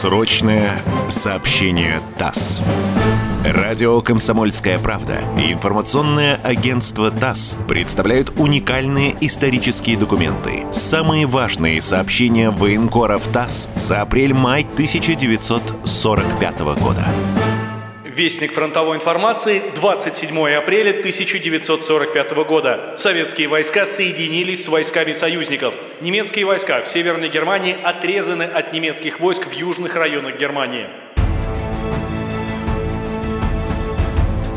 Срочное сообщение ТАСС. Радио «Комсомольская правда» и информационное агентство ТАСС представляют уникальные исторические документы. Самые важные сообщения военкоров ТАСС за апрель-май 1945 года. Вестник фронтовой информации, 27 апреля 1945 года. Советские войска соединились с войсками союзников. Немецкие войска в Северной Германии отрезаны от немецких войск в южных районах Германии.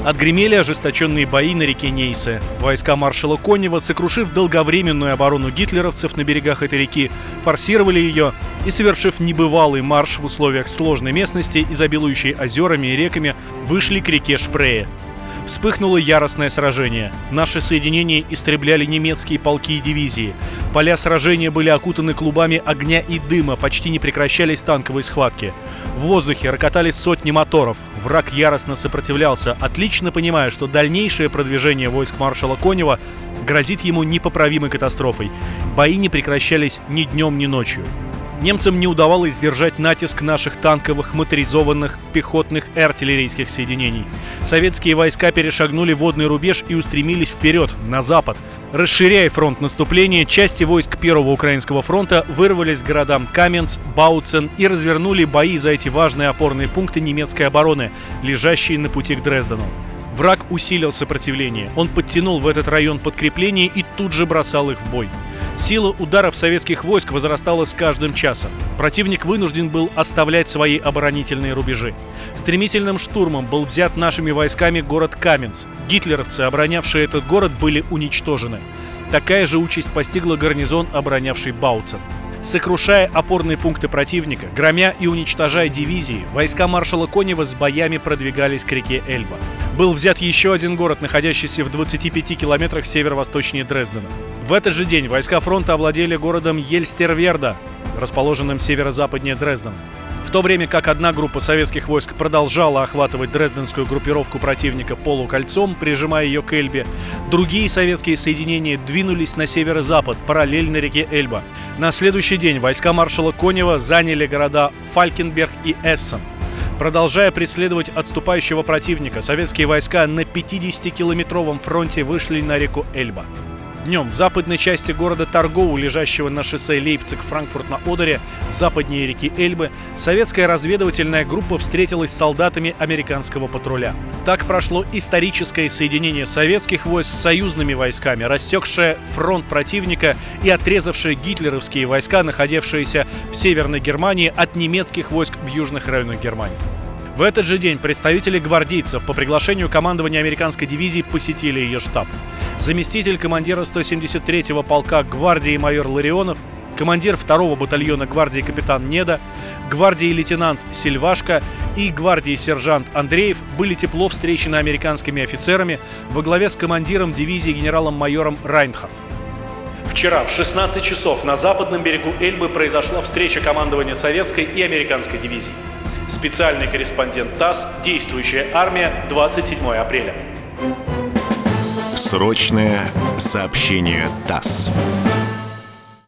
Отгремели ожесточенные бои на реке Нейсе. Войска маршала Конева, сокрушив долговременную оборону гитлеровцев на берегах этой реки, форсировали ее и, совершив небывалый марш в условиях сложной местности, изобилующей озерами и реками, вышли к реке Шпрее. Вспыхнуло яростное сражение. Наши соединения истребляли немецкие полки и дивизии. Поля сражения были окутаны клубами огня и дыма, почти не прекращались танковые схватки. В воздухе рокотали сотни моторов. Враг яростно сопротивлялся, отлично понимая, что дальнейшее продвижение войск маршала Конева грозит ему непоправимой катастрофой. Бои не прекращались ни днем, ни ночью. Немцам не удавалось сдержать натиск наших танковых, моторизованных, пехотных и артиллерийских соединений. Советские войска перешагнули водный рубеж и устремились вперед, на запад. Расширяя фронт наступления, части войск Первого Украинского фронта вырвались к городам Каменц, Бауцен и развернули бои за эти важные опорные пункты немецкой обороны, лежащие на пути к Дрездену. Враг усилил сопротивление. Он подтянул в этот район подкрепления и тут же бросал их в бой. Сила ударов советских войск возрастала с каждым часом. Противник вынужден был оставлять свои оборонительные рубежи. Стремительным штурмом был взят нашими войсками город Каменц. Гитлеровцы, оборонявшие этот город, были уничтожены. Такая же участь постигла гарнизон, оборонявший Бауцен. Сокрушая опорные пункты противника, громя и уничтожая дивизии, войска маршала Конева с боями продвигались к реке Эльба. Был взят еще один город, находящийся в 25 километрах северо-восточнее Дрездена. В этот же день войска фронта овладели городом Ельстерверда, расположенным северо-западнее Дрездена. В то время как одна группа советских войск продолжала охватывать дрезденскую группировку противника полукольцом, прижимая ее к Эльбе, другие советские соединения двинулись на северо-запад, параллельно реке Эльба. На следующий день войска маршала Конева заняли города Фалькенберг и Эссен. Продолжая преследовать отступающего противника, советские войска на 50-километровом фронте вышли на реку Эльба. Днем в западной части города Торгоу, лежащего на шоссе Лейпциг-Франкфурт на Одере, западнее реки Эльбы, советская разведывательная группа встретилась с солдатами американского патруля. Так прошло историческое соединение советских войск с союзными войсками, рассекшее фронт противника и отрезавшее гитлеровские войска, находившиеся в Северной Германии, от немецких войск в южных районах Германии. В этот же день представители гвардейцев по приглашению командования американской дивизии посетили ее штаб. Заместитель командира 173-го полка гвардии майор Ларионов, командир 2-го батальона гвардии капитан Неда, гвардии лейтенант Сильвашко и гвардии сержант Андреев были тепло встречены американскими офицерами во главе с командиром дивизии генералом-майором Райнхард. Вчера в 16 часов на западном берегу Эльбы произошла встреча командования советской и американской дивизий. Специальный корреспондент ТАСС «Действующая армия. 27 апреля». Срочное сообщение ТАСС.